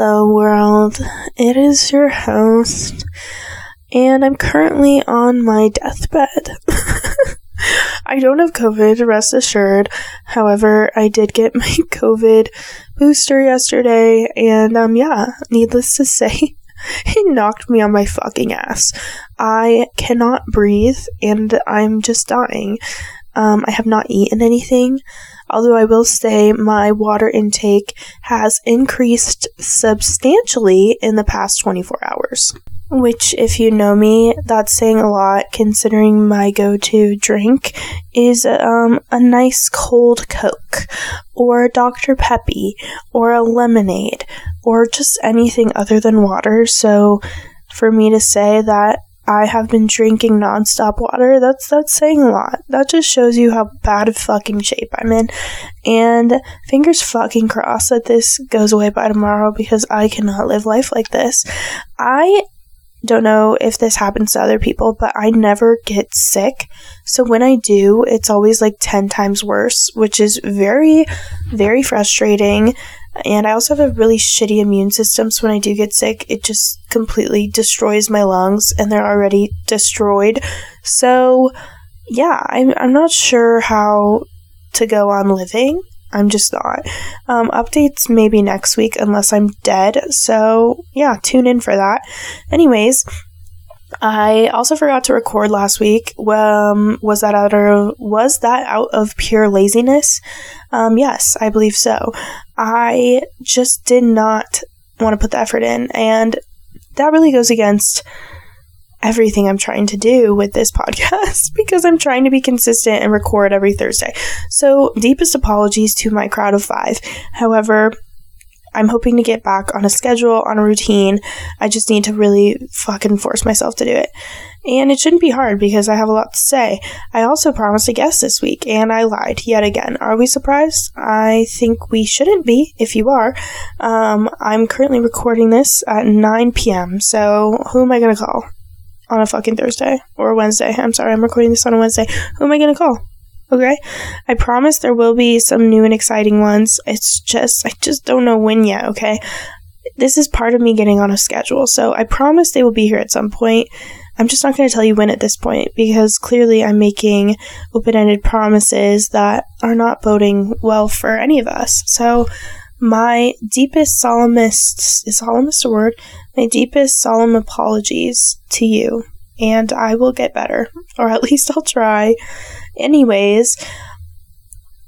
Hello, world. It is your host, and I'm currently on my deathbed. I don't have COVID, rest assured. However, I did get my COVID booster yesterday, and um, yeah, needless to say, it knocked me on my fucking ass. I cannot breathe, and I'm just dying. Um, I have not eaten anything, although I will say my water intake has increased substantially in the past 24 hours. Which, if you know me, that's saying a lot considering my go to drink is um, a nice cold Coke, or Dr. Peppy, or a lemonade, or just anything other than water. So, for me to say that I have been drinking nonstop water, that's that's saying a lot. That just shows you how bad of fucking shape I'm in. And fingers fucking crossed that this goes away by tomorrow because I cannot live life like this. I don't know if this happens to other people, but I never get sick. So when I do, it's always like 10 times worse, which is very, very frustrating. And I also have a really shitty immune system. So when I do get sick, it just completely destroys my lungs and they're already destroyed. So yeah, I'm, I'm not sure how to go on living. I'm just not. Um, updates maybe next week unless I'm dead. So yeah, tune in for that. Anyways, I also forgot to record last week. Um, was that out of was that out of pure laziness? Um, yes, I believe so. I just did not want to put the effort in, and that really goes against everything I'm trying to do with this podcast because I'm trying to be consistent and record every Thursday. So, deepest apologies to my crowd of five. However, I'm hoping to get back on a schedule, on a routine. I just need to really fucking force myself to do it. And it shouldn't be hard because I have a lot to say. I also promised a guest this week and I lied yet again. Are we surprised? I think we shouldn't be if you are. Um, I'm currently recording this at 9 p.m. So who am I going to call? on a fucking Thursday or Wednesday. I'm sorry, I'm recording this on a Wednesday. Who am I going to call? Okay. I promise there will be some new and exciting ones. It's just, I just don't know when yet. Okay. This is part of me getting on a schedule. So I promise they will be here at some point. I'm just not going to tell you when at this point because clearly I'm making open ended promises that are not boding well for any of us. So my deepest solemnest is solemnest a word? My deepest solemn apologies to you, and I will get better, or at least I'll try. Anyways,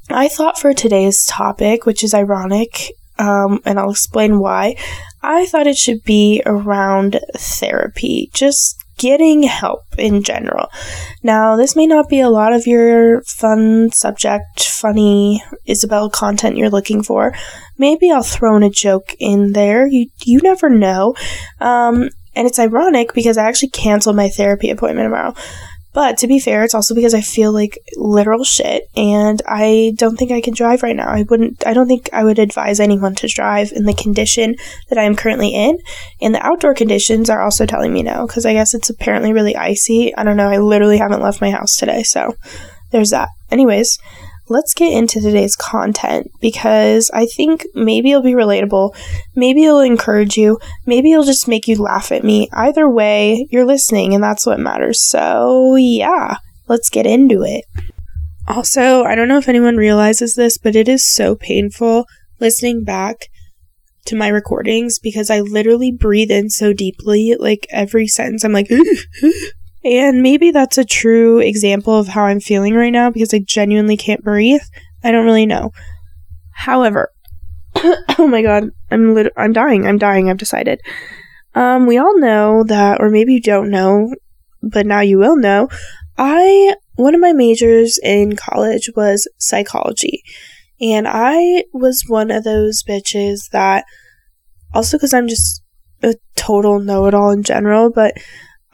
I thought for today's topic, which is ironic, um, and I'll explain why, I thought it should be around therapy. Just getting help in general. Now, this may not be a lot of your fun subject, funny Isabel content you're looking for. Maybe I'll throw in a joke in there. You you never know. Um, and it's ironic because I actually canceled my therapy appointment tomorrow. But to be fair, it's also because I feel like literal shit and I don't think I can drive right now. I wouldn't, I don't think I would advise anyone to drive in the condition that I am currently in. And the outdoor conditions are also telling me no because I guess it's apparently really icy. I don't know. I literally haven't left my house today. So there's that. Anyways, let's get into today's content because I think maybe it'll be relatable, maybe it'll encourage you, maybe it'll just make you laugh at me. Either way, you're listening and that's what matters. So, yeah, let's get into it. Also, I don't know if anyone realizes this, but it is so painful listening back to my recordings because I literally breathe in so deeply. Like every sentence, I'm like, And maybe that's a true example of how I'm feeling right now because I genuinely can't breathe. I don't really know. However, oh my god, I'm lit- I'm dying. I'm dying. I've decided. Um, we all know that, or maybe you don't know, but now you will know. I one of my majors in college was psychology, and I was one of those bitches that, also because I'm just a total know-it-all in general, but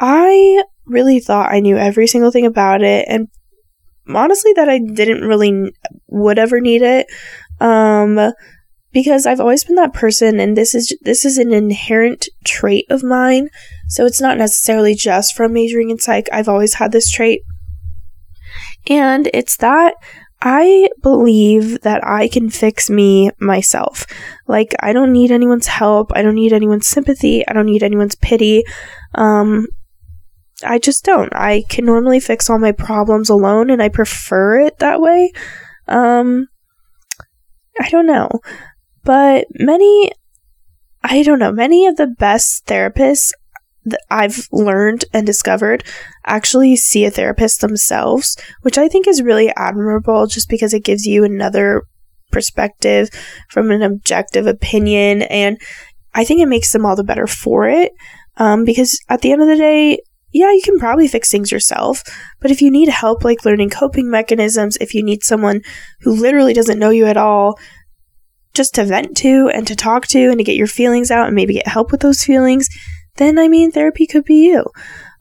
I really thought I knew every single thing about it and honestly that I didn't really would ever need it um because I've always been that person and this is this is an inherent trait of mine so it's not necessarily just from majoring in psych I've always had this trait and it's that I believe that I can fix me myself. Like, I don't need anyone's help. I don't need anyone's sympathy. I don't need anyone's pity. Um, I just don't. I can normally fix all my problems alone, and I prefer it that way. Um, I don't know. But many, I don't know, many of the best therapists that I've learned and discovered actually see a therapist themselves, which I think is really admirable just because it gives you another perspective from an objective opinion. And I think it makes them all the better for it. Um, because at the end of the day, yeah, you can probably fix things yourself, but if you need help, like learning coping mechanisms, if you need someone who literally doesn't know you at all, just to vent to and to talk to and to get your feelings out and maybe get help with those feelings, then I mean, therapy could be you.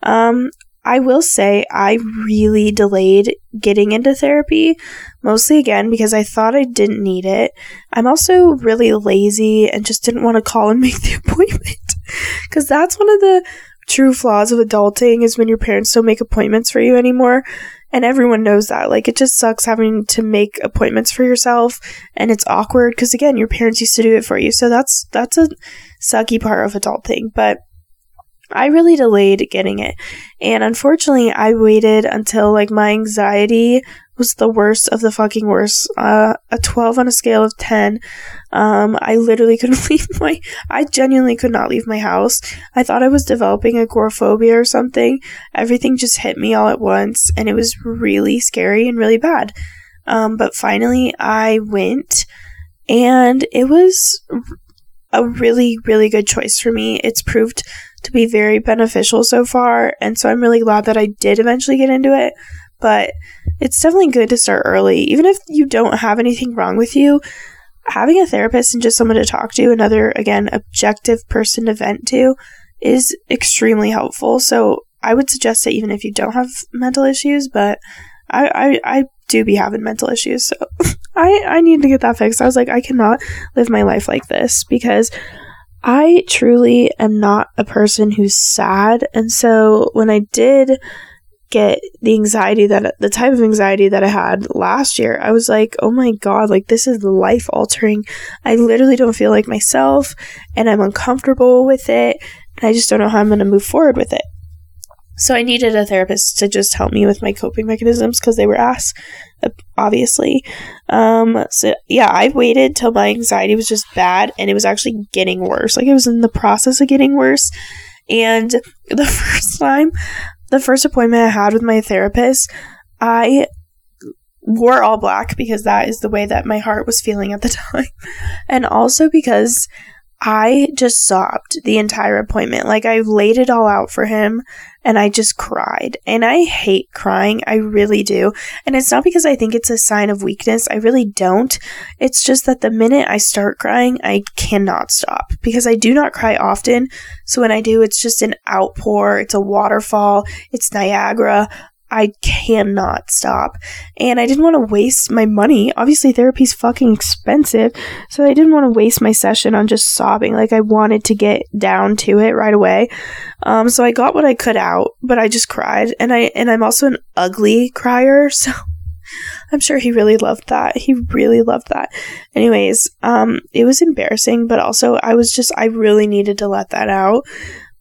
Um, I will say I really delayed getting into therapy, mostly again because I thought I didn't need it. I'm also really lazy and just didn't want to call and make the appointment. Because that's one of the true flaws of adulting is when your parents don't make appointments for you anymore. And everyone knows that. Like, it just sucks having to make appointments for yourself and it's awkward because, again, your parents used to do it for you. So that's, that's a sucky part of adulting. But I really delayed getting it. And unfortunately, I waited until like my anxiety was the worst of the fucking worst. Uh, a 12 on a scale of 10. Um, I literally couldn't leave my, I genuinely could not leave my house. I thought I was developing agoraphobia or something. Everything just hit me all at once and it was really scary and really bad. Um, but finally I went and it was a really, really good choice for me. It's proved to be very beneficial so far. And so I'm really glad that I did eventually get into it. But it's definitely good to start early. Even if you don't have anything wrong with you, having a therapist and just someone to talk to, another, again, objective person to vent to, is extremely helpful. So I would suggest that even if you don't have mental issues, but I, I, I do be having mental issues. So I, I need to get that fixed. I was like, I cannot live my life like this because I truly am not a person who's sad. And so when I did get the anxiety that the type of anxiety that I had last year, I was like, oh my God, like this is life altering. I literally don't feel like myself and I'm uncomfortable with it. And I just don't know how I'm going to move forward with it. So I needed a therapist to just help me with my coping mechanisms because they were ass, obviously. Um, so yeah, I waited till my anxiety was just bad and it was actually getting worse. Like it was in the process of getting worse. And the first time, the first appointment I had with my therapist, I wore all black because that is the way that my heart was feeling at the time. And also because I just sobbed the entire appointment. Like I laid it all out for him and I just cried. And I hate crying. I really do. And it's not because I think it's a sign of weakness. I really don't. It's just that the minute I start crying, I cannot stop because I do not cry often. So when I do, it's just an outpour. It's a waterfall. It's Niagara. I cannot stop. And I didn't want to waste my money. Obviously, therapy's fucking expensive. So I didn't want to waste my session on just sobbing. Like, I wanted to get down to it right away. Um, so I got what I could out, but I just cried. And I, and I'm also an ugly crier. So I'm sure he really loved that. He really loved that. Anyways, um, it was embarrassing, but also I was just, I really needed to let that out.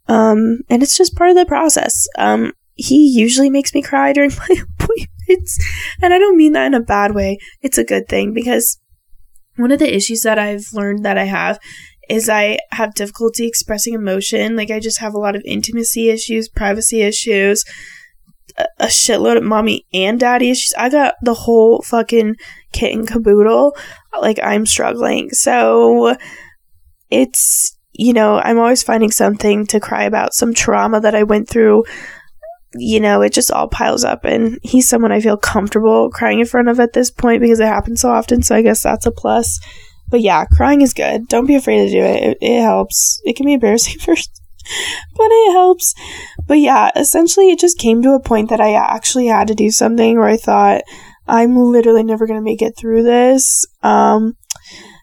Um, and it's just part of the process. Um, he usually makes me cry during my appointments. And I don't mean that in a bad way. It's a good thing because one of the issues that I've learned that I have is I have difficulty expressing emotion. Like I just have a lot of intimacy issues, privacy issues, a, shitload of mommy and daddy issues. I got the whole fucking kit and caboodle. Like I'm struggling. So it's you know, I'm always finding something to cry about, some trauma that I went through you know, it just all piles up. And he's someone I feel comfortable crying in front of at this point because it happens so often. So I guess that's a plus. But yeah, crying is good. Don't be afraid to do it. It, it helps. It can be embarrassing first, but it helps. But yeah, essentially, it just came to a point that I actually had to do something where I thought, I'm literally never going to make it through this. Um,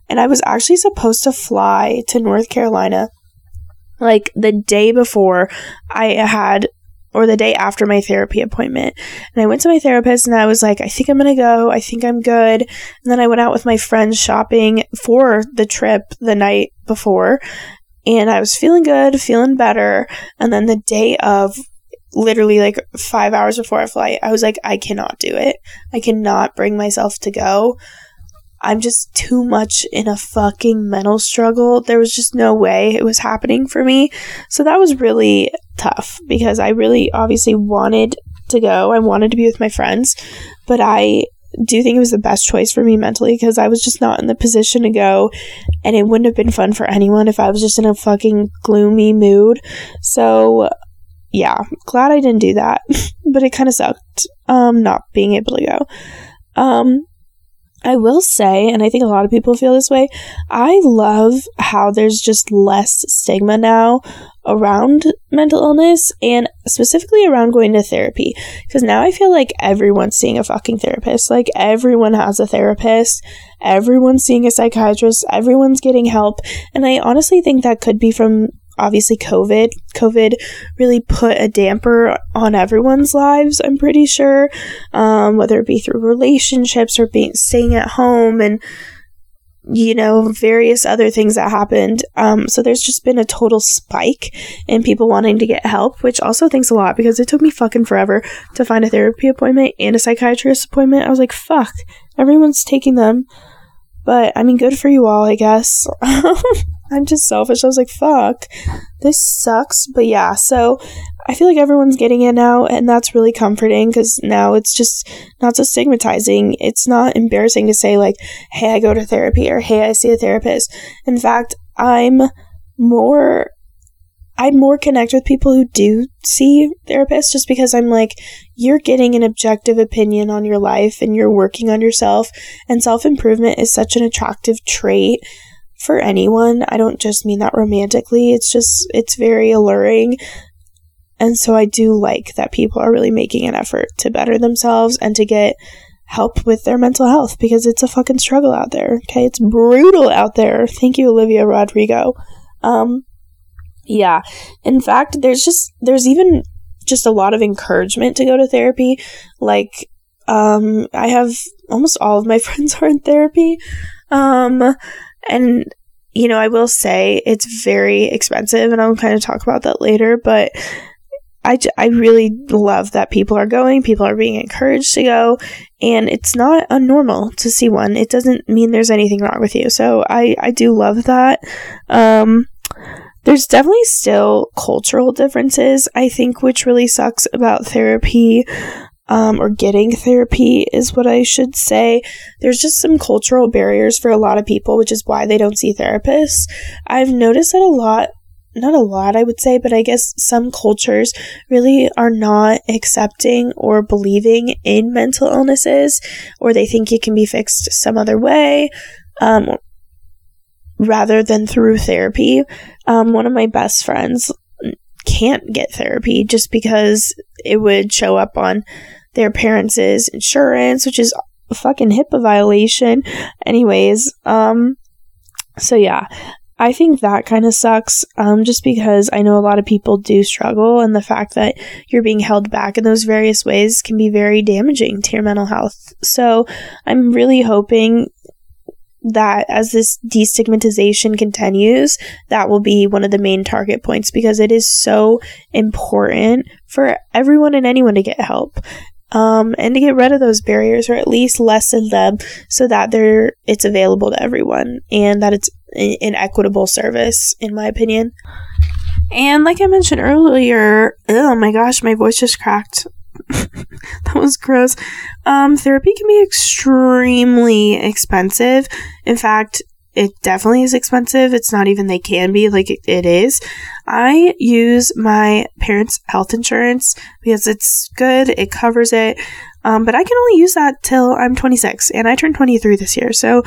and I was actually supposed to fly to North Carolina like the day before I had or the day after my therapy appointment. And I went to my therapist and I was like, I think I'm going to go. I think I'm good. And then I went out with my friends shopping for the trip the night before. And I was feeling good, feeling better. And then the day of, literally like five hours before our flight, I was like, I cannot do it. I cannot bring myself to go. I'm just too much in a fucking mental struggle. There was just no way it was happening for me. So that was really tough because I really obviously wanted to go. I wanted to be with my friends, but I do think it was the best choice for me mentally because I was just not in the position to go and it wouldn't have been fun for anyone if I was just in a fucking gloomy mood. So yeah, glad I didn't do that, but it kind of sucked um not being able to go. Um I will say, and I think a lot of people feel this way, I love how there's just less stigma now around mental illness and specifically around going to therapy. Because now I feel like everyone's seeing a fucking therapist. Like everyone has a therapist, everyone's seeing a psychiatrist, everyone's getting help. And I honestly think that could be from obviously COVID. COVID really put a damper on everyone's lives, I'm pretty sure, um, whether it be through relationships or being staying at home and you know, various other things that happened. Um, so there's just been a total spike in people wanting to get help, which also thanks a lot because it took me fucking forever to find a therapy appointment and a psychiatrist appointment. I was like, fuck, everyone's taking them. But I mean, good for you all, I guess. I'm just selfish. I was like, fuck, this sucks. But yeah, so I feel like everyone's getting it now, and that's really comforting because now it's just not so stigmatizing. It's not embarrassing to say, like, hey, I go to therapy or hey, I see a therapist. In fact, I'm more. I more connect with people who do see therapists just because I'm like, you're getting an objective opinion on your life and you're working on yourself. And self improvement is such an attractive trait for anyone. I don't just mean that romantically. It's just, it's very alluring. And so I do like that people are really making an effort to better themselves and to get help with their mental health because it's a fucking struggle out there. Okay. It's brutal out there. Thank you, Olivia Rodrigo. Um, yeah. In fact, there's just, there's even just a lot of encouragement to go to therapy. Like, um, I have almost all of my friends are in therapy. Um, and, you know, I will say it's very expensive, and I'll kind of talk about that later, but I, I really love that people are going, people are being encouraged to go, and it's not unnormal to see one. It doesn't mean there's anything wrong with you. So I, I do love that. Um, there's definitely still cultural differences, I think, which really sucks about therapy um, or getting therapy is what I should say. There's just some cultural barriers for a lot of people, which is why they don't see therapists. I've noticed that a lot not a lot, I would say, but I guess some cultures really are not accepting or believing in mental illnesses, or they think it can be fixed some other way, um, rather than through therapy. Um, one of my best friends can't get therapy just because it would show up on their parents' insurance, which is a fucking HIPAA violation. Anyways, um, so yeah, I think that kind of sucks, um, just because I know a lot of people do struggle, and the fact that you're being held back in those various ways can be very damaging to your mental health. So I'm really hoping that as this destigmatization continues, that will be one of the main target points because it is so important for everyone and anyone to get help um, and to get rid of those barriers or at least lessen them so that they're it's available to everyone and that it's an equitable service in my opinion. And like i mentioned earlier oh my gosh my voice just cracked. That was gross. Um, therapy can be extremely expensive. In fact it definitely is expensive. It's not even they can be, like it, is. I use my parents' health insurance because it's good, it covers it. Um, but I can only use that till I'm 26, and I turned 23 this year. So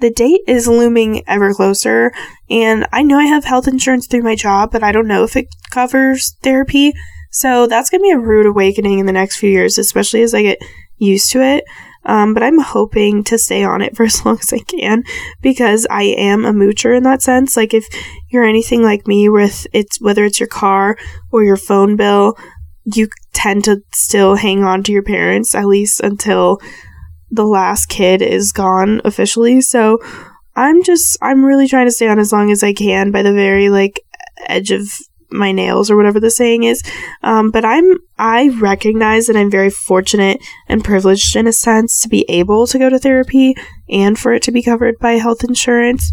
the date is looming ever closer, and I know I have health insurance through my job, but I don't know if it covers therapy. So that's going to be a rude awakening in the next few years, especially as I get used to it. Um, but I'm hoping to stay on it for as long as I can because I am a moocher in that sense. Like if you're anything like me with it's whether it's your car or your phone bill, you tend to still hang on to your parents, at least until the last kid is gone officially. So I'm just, I'm really trying to stay on as long as I can by the very like edge of my nails or whatever the saying is. Um, but I'm, I recognize that I'm very fortunate and privileged in a sense to be able to go to therapy and for it to be covered by health insurance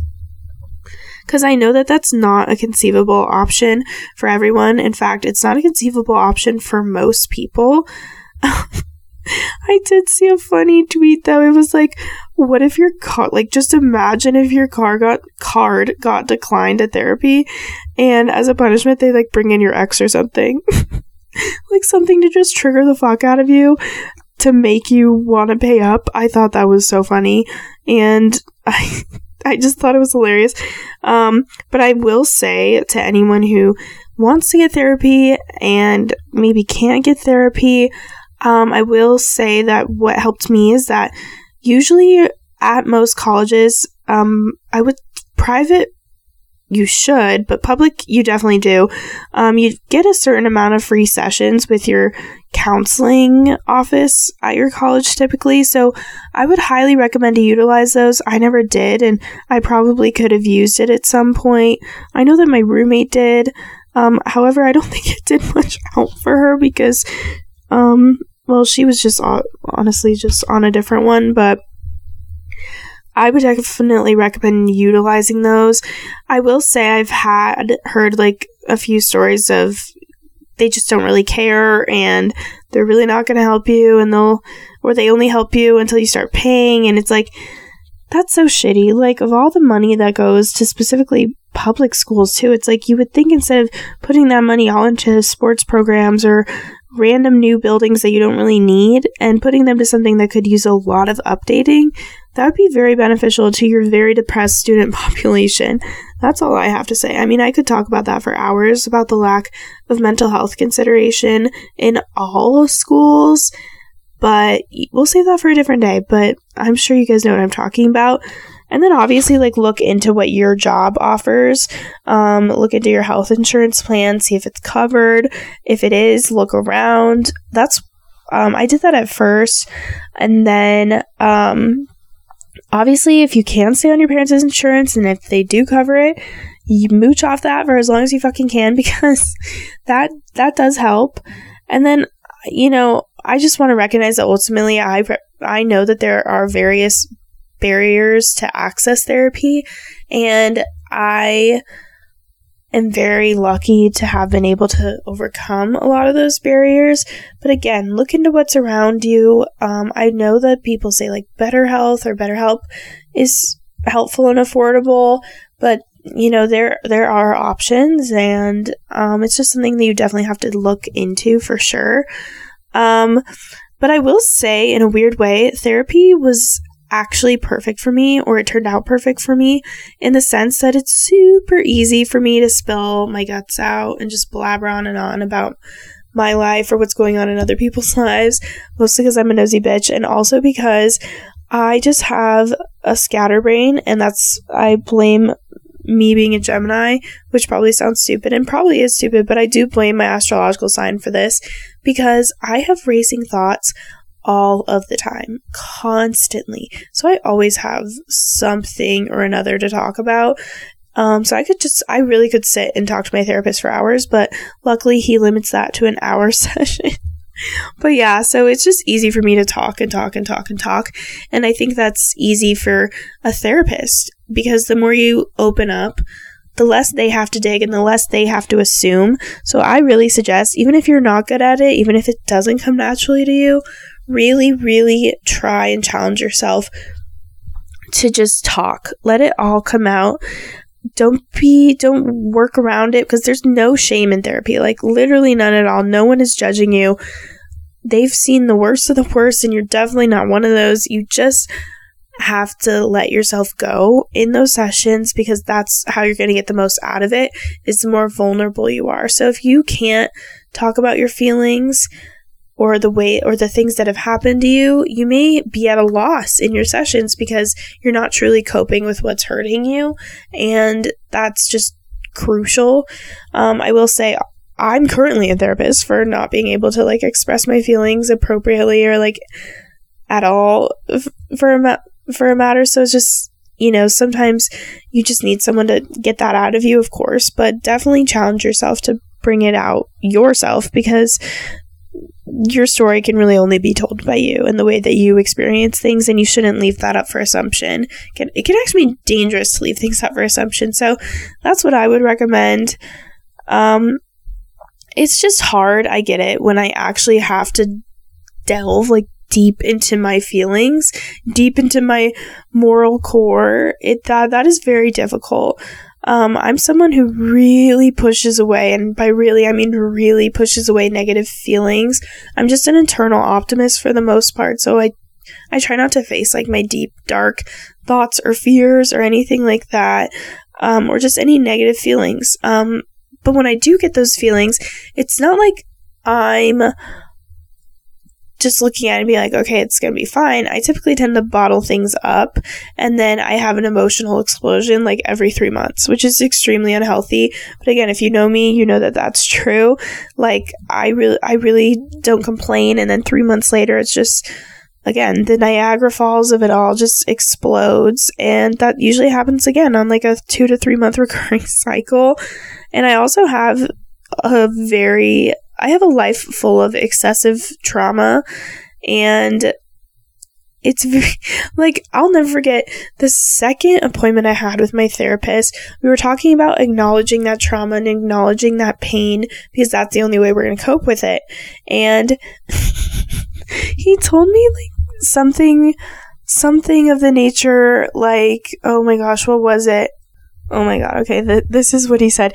because I know that that's not a conceivable option for everyone. In fact, it's not a conceivable option for most people. I did see a funny tweet though. It was like, what if your car, like, just imagine if your car got, card got declined at therapy and as a punishment, they like bring in your ex or something. like something to just trigger the fuck out of you to make you want to pay up. I thought that was so funny. And I, I just thought it was hilarious. Um, but I will say to anyone who wants to get therapy and maybe can't get therapy, um, I will say that what helped me is that usually at most colleges, um, I would private you should, but public you definitely do. Um, you get a certain amount of free sessions with your counseling office at your college typically. So I would highly recommend to utilize those. I never did, and I probably could have used it at some point. I know that my roommate did. Um, however, I don't think it did much out for her because, um, well, she was just uh, honestly just on a different one, but I would definitely recommend utilizing those. I will say I've had heard like a few stories of they just don't really care and they're really not going to help you and they'll or they only help you until you start paying and it's like that's so shitty. Like of all the money that goes to specifically public schools too, it's like you would think instead of putting that money all into sports programs or random new buildings that you don't really need and putting them to something that could use a lot of updating, that would be very beneficial to your very depressed student population. That's all I have to say. I mean, I could talk about that for hours about the lack of mental health consideration in all schools, but we'll save that for a different day. But I'm sure you guys know what I'm talking about. And then obviously, like, look into what your job offers. Um, look into your health insurance plan, see if it's covered. If it is, look around. That's, um, I did that at first. And then, um, obviously, if you can stay on your parents' insurance and if they do cover it, you mooch off that for as long as you fucking can because that that does help. And then, you know, I just want to recognize that ultimately, I I know that there are various barriers to access therapy, and I am very lucky to have been able to overcome a lot of those barriers. But again, look into what's around you. Um, I know that people say like better health or BetterHelp is helpful and affordable, but you know there there are options, and um, it's just something that you definitely have to look into for sure. Um, but I will say, in a weird way, therapy was actually perfect for me, or it turned out perfect for me, in the sense that it's super easy for me to spill my guts out and just blabber on and on about my life or what's going on in other people's lives, mostly because I'm a nosy bitch, and also because I just have a scatterbrain, and that's, I blame me being a Gemini, which probably sounds stupid and probably is stupid, but I do blame my astrological sign for this because I have racing thoughts all of the time, constantly. So I always have something or another to talk about. Um, so I could just, I really could sit and talk to my therapist for hours, but luckily he limits that to an hour session. but yeah, so it's just easy for me to talk and talk and talk and talk. And I think that's easy for a therapist because the more you open up, the less they have to dig and the less they have to assume. So I really suggest, even if you're not good at it, even if it doesn't come naturally to you, really, really try and challenge yourself to just talk. Let it all come out. Don't be, don't work around it because there's no shame in therapy. Like, literally none at all. No one is judging you. They've seen the worst of the worst, and you're definitely not one of those. You just have to let yourself go in those sessions because that's how you're going to get the most out of it is the more vulnerable you are. So if you can't talk about your feelings, or the way or the things that have happened to you, you may be at a loss in your sessions because you're not truly coping with what's hurting you. And that's just crucial. Um, I will say, I'm currently a therapist for not being able to like express my feelings appropriately or like at all for a ma- for a matter. So it's just you know sometimes you just need someone to get that out of you, of course, but definitely challenge yourself to bring it out yourself because your story can really only be told by you and the way that you experience things and you shouldn't leave that up for assumption. It can, actually be dangerous to leave things up for assumption. So that's what i would recommend. Um it's just hard. I get it. When i actually have to delve like deep into my feelings deep into my moral core it that that is very difficult um, I'm someone who really pushes away, and by really, I mean really pushes away negative feelings. I'm just an internal optimist for the most part, so I, I try not to face like my deep, dark thoughts or fears or anything like that, um, or just any negative feelings. Um, but when I do get those feelings, it's not like I'm just looking at it and be like, okay, it's going to be fine. I typically tend to bottle things up and then I have an emotional explosion like every three months, which is extremely unhealthy. But again, if you know me, you know that that's true. Like I really, I really don't complain. And then three months later, it's just, again, the Niagara Falls of it all just explodes. And that usually happens again on like a two to three month recurring cycle. And I also have a very I have a life full of excessive trauma and it's very, like I'll never forget the second appointment I had with my therapist. We were talking about acknowledging that trauma and acknowledging that pain because that's the only way we're going to cope with it. And he told me like something something of the nature like oh my gosh, what was it? Oh my god. Okay, th- this is what he said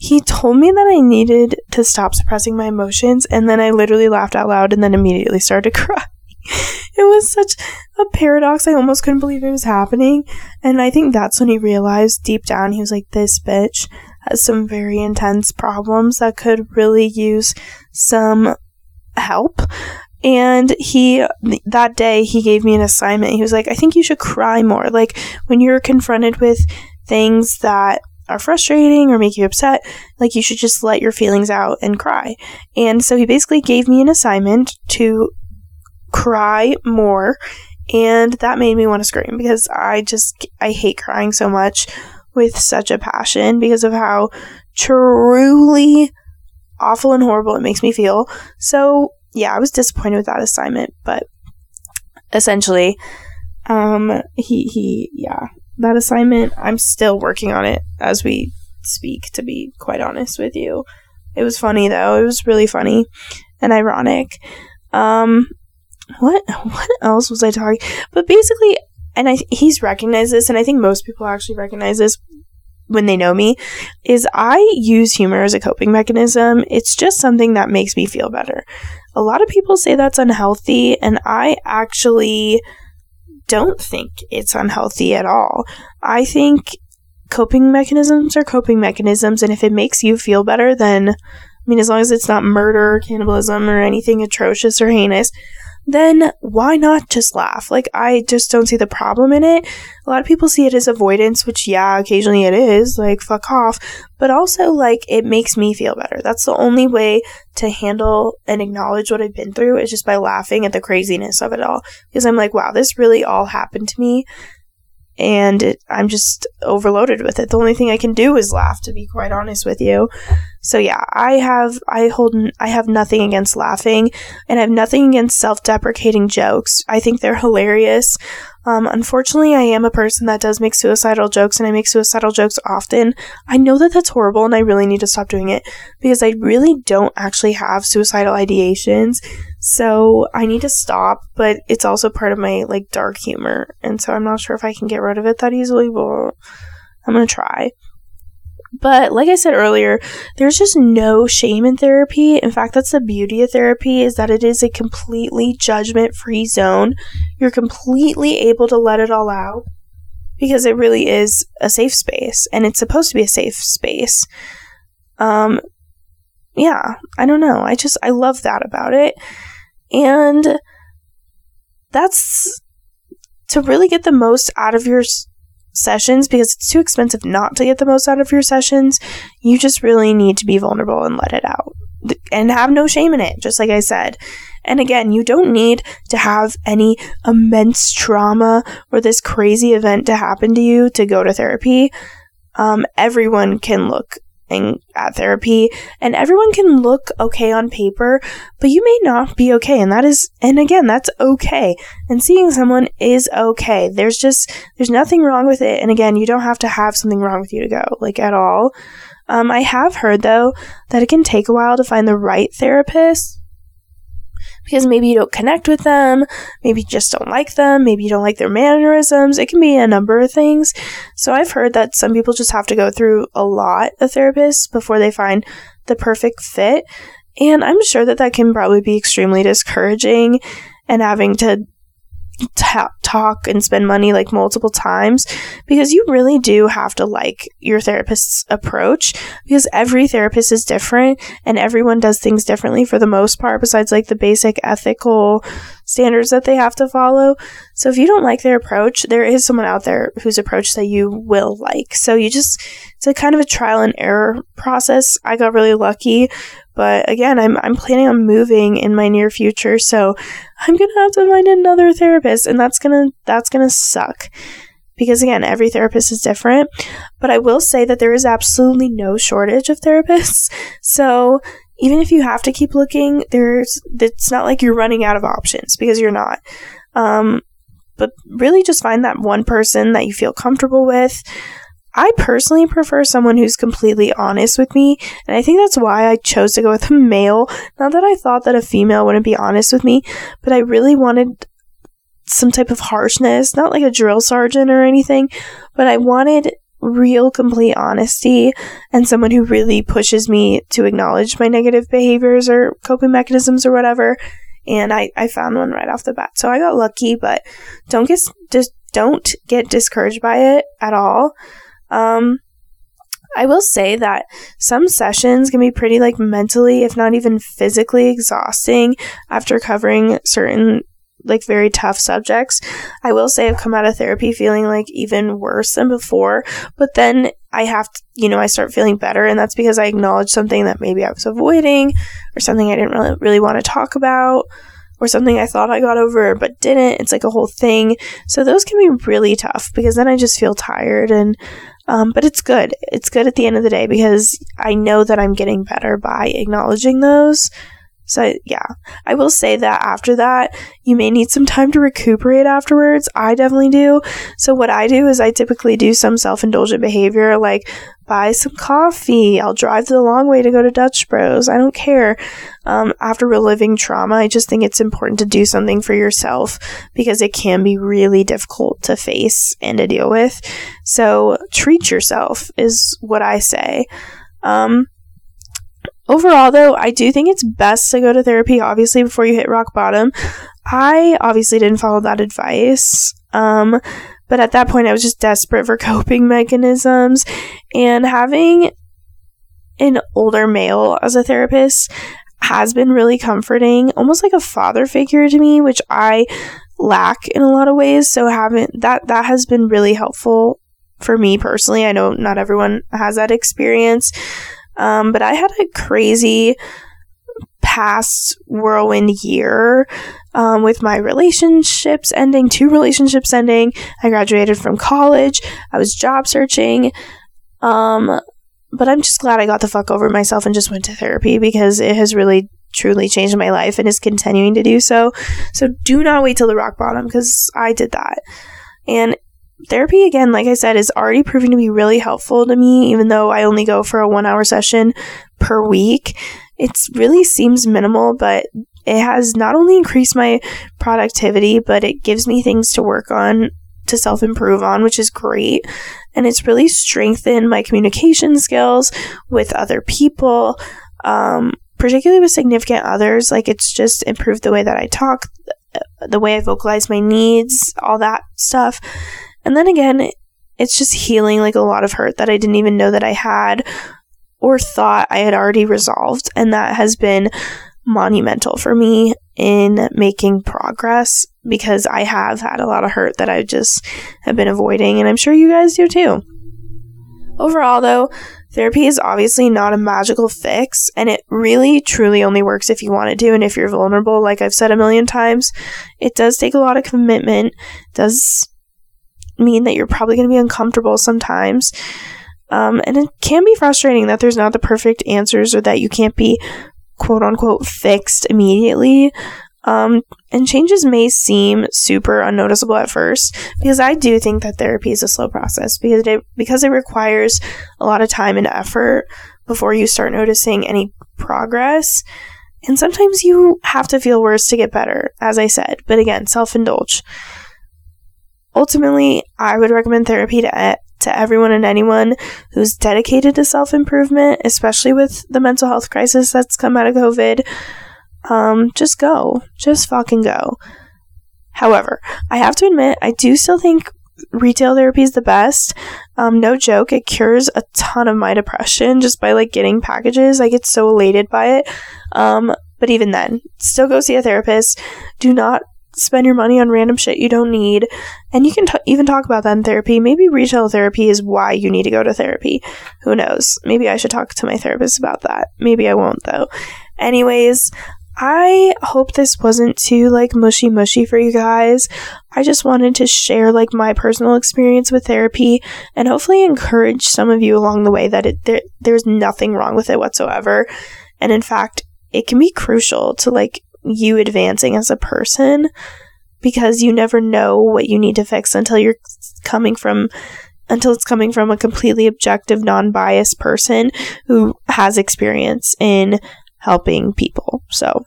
he told me that I needed to stop suppressing my emotions, and then I literally laughed out loud and then immediately started to cry. it was such a paradox. I almost couldn't believe it was happening. And I think that's when he realized deep down, he was like, this bitch has some very intense problems that could really use some help. And he, that day, he gave me an assignment. He was like, I think you should cry more. Like, when you're confronted with things that are frustrating or make you upset, like you should just let your feelings out and cry. And so he basically gave me an assignment to cry more and that made me want to scream because I just I hate crying so much with such a passion because of how truly awful and horrible it makes me feel. So, yeah, I was disappointed with that assignment, but essentially um he he yeah, that assignment. I'm still working on it as we speak, to be quite honest with you. It was funny though. It was really funny and ironic. Um, what what else was I talking? But basically, and I he's recognized this, and I think most people actually recognize this when they know me. Is I use humor as a coping mechanism. It's just something that makes me feel better. A lot of people say that's unhealthy, and I actually don't think it's unhealthy at all. I think coping mechanisms are coping mechanisms, and if it makes you feel better, then, I mean, as long as it's not murder, cannibalism, or anything atrocious or heinous, then why not just laugh? Like, I just don't see the problem in it. A lot of people see it as avoidance, which, yeah, occasionally it is, like, fuck off. But also, like, it makes me feel better. That's the only way to handle and acknowledge what I've been through is just by laughing at the craziness of it all. Because I'm like, wow, this really all happened to me and it, I'm just overloaded with it. The only thing I can do is laugh, to be quite honest with you. So yeah, I have I hold I have nothing against laughing, and I have nothing against self-deprecating jokes. I think they're hilarious. Um, unfortunately, I am a person that does make suicidal jokes, and I make suicidal jokes often. I know that that's horrible, and I really need to stop doing it because I really don't actually have suicidal ideations. So I need to stop, but it's also part of my like dark humor, and so I'm not sure if I can get rid of it that easily, but I'm gonna try. But like I said earlier, there's just no shame in therapy. In fact, that's the beauty of therapy is that it is a completely judgment-free zone. You're completely able to let it all out because it really is a safe space and it's supposed to be a safe space. Um yeah, I don't know. I just I love that about it. And that's to really get the most out of your sessions because it's too expensive not to get the most out of your sessions. You just really need to be vulnerable and let it out and have no shame in it, just like I said. And again, you don't need to have any immense trauma or this crazy event to happen to you to go to therapy. Um, everyone can look at therapy and everyone can look okay on paper, but you may not be okay. And that is, and again, that's okay. And seeing someone is okay. There's just, there's nothing wrong with it. And again, you don't have to have something wrong with you to go, like at all. Um, I have heard though that it can take a while to find the right therapist because maybe you don't connect with them, maybe you just don't like them, maybe you don't like their mannerisms. It can be a number of things. So I've heard that some people just have to go through a lot of therapists before they find the perfect fit. And I'm sure that that can probably be extremely discouraging and having to talk and spend money like multiple times because you really do have to like your therapist's approach because every therapist is different and everyone does things differently for the most part besides like the basic ethical standards that they have to follow. So if you don't like their approach, there is someone out there whose approach that you will like. So you just it's a kind of a trial and error process. I got really lucky but again, I'm I'm planning on moving in my near future, so I'm gonna have to find another therapist, and that's gonna that's gonna suck. Because again, every therapist is different. But I will say that there is absolutely no shortage of therapists. So even if you have to keep looking, there's it's not like you're running out of options because you're not. Um, but really just find that one person that you feel comfortable with. I personally prefer someone who's completely honest with me, and I think that's why I chose to go with a male. Not that I thought that a female wouldn't be honest with me, but I really wanted some type of harshness, not like a drill sergeant or anything, but I wanted real complete honesty and someone who really pushes me to acknowledge my negative behaviors or coping mechanisms or whatever. And I, I found one right off the bat. So I got lucky, but don't get just don't get discouraged by it at all. Um, I will say that some sessions can be pretty like mentally, if not even physically exhausting after covering certain like very tough subjects. I will say I've come out of therapy feeling like even worse than before, but then I have to, you know, I start feeling better and that's because I acknowledge something that maybe I was avoiding or something I didn't really really want to talk about or something I thought I got over but didn't. It's like a whole thing. So those can be really tough because then I just feel tired and um, but it's good. It's good at the end of the day because I know that I'm getting better by acknowledging those. So, yeah, I will say that after that, you may need some time to recuperate afterwards. I definitely do. So, what I do is I typically do some self indulgent behavior like buy some coffee. I'll drive the long way to go to Dutch Bros. I don't care. Um, after reliving trauma, I just think it's important to do something for yourself because it can be really difficult to face and to deal with. So, treat yourself is what I say. Um, Overall, though, I do think it's best to go to therapy, obviously, before you hit rock bottom. I obviously didn't follow that advice. Um, but at that point, I was just desperate for coping mechanisms. And having an older male as a therapist has been really comforting, almost like a father figure to me, which I lack in a lot of ways. So having that that has been really helpful for me personally. I know not everyone has that experience. Um, but I had a crazy past whirlwind year um, with my relationships ending, two relationships ending. I graduated from college. I was job searching. Um, but I'm just glad I got the fuck over myself and just went to therapy because it has really truly changed my life and is continuing to do so. So do not wait till the rock bottom because I did that. And therapy, again, like I said, is already proving to be really helpful to me, even though I only go for a one hour session per week. It really seems minimal, but it has not only increased my productivity, but it gives me things to work on to self improve on, which is great. And it's really strengthened my communication skills with other people, um, particularly with significant others. Like it's just improved the way that I talk, the way I vocalize my needs, all that stuff. And then again, it's just healing like a lot of hurt that I didn't even know that I had or thought I had already resolved. And that has been monumental for me in making progress because I have had a lot of hurt that I just have been avoiding, and I'm sure you guys do too. Overall, though, therapy is obviously not a magical fix, and it really truly only works if you want it to and if you're vulnerable, like I've said a million times. It does take a lot of commitment, does mean that you're probably going to be uncomfortable sometimes. Um, and it can be frustrating that there's not the perfect answers or that you can't be quote unquote fixed immediately. Um, and changes may seem super unnoticeable at first because I do think that therapy is a slow process because it because it requires a lot of time and effort before you start noticing any progress. And sometimes you have to feel worse to get better, as I said. But again, self indulge. Ultimately, I would recommend therapy to to everyone and anyone who's dedicated to self improvement, especially with the mental health crisis that's come out of COVID um, just go. Just fucking go. However, I have to admit, I do still think retail therapy is the best. Um, no joke, it cures a ton of my depression just by like getting packages. I get so elated by it. Um, but even then, still go see a therapist. Do not spend your money on random shit you don't need. And you can t- even talk about that in therapy. Maybe retail therapy is why you need to go to therapy. Who knows? Maybe I should talk to my therapist about that. Maybe I won't though. Anyways, I hope this wasn't too like mushy mushy for you guys. I just wanted to share like my personal experience with therapy and hopefully encourage some of you along the way that it there, there's nothing wrong with it whatsoever. And in fact, it can be crucial to like you advancing as a person because you never know what you need to fix until you're coming from until it's coming from a completely objective, non-biased person who has experience in helping people. So,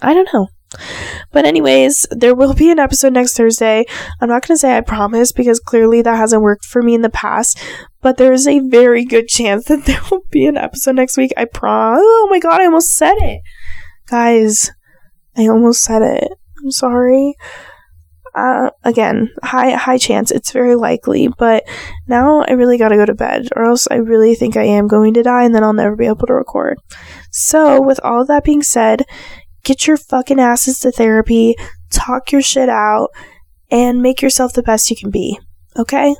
I don't know. But, anyways, there will be an episode next Thursday. I'm not going to say I promise because clearly that hasn't worked for me in the past, but there is a very good chance that there will be an episode next week. I promise. Oh my god, I almost said it. Guys, I almost said it. I'm sorry. Uh, again, high high chance. It's very likely, but now I really gotta go to bed, or else I really think I am going to die, and then I'll never be able to record. So, with all that being said, get your fucking asses to therapy, talk your shit out, and make yourself the best you can be. Okay?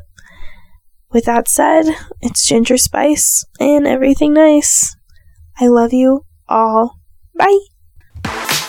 With that said, it's Ginger Spice and everything nice. I love you all. Bye. Bye.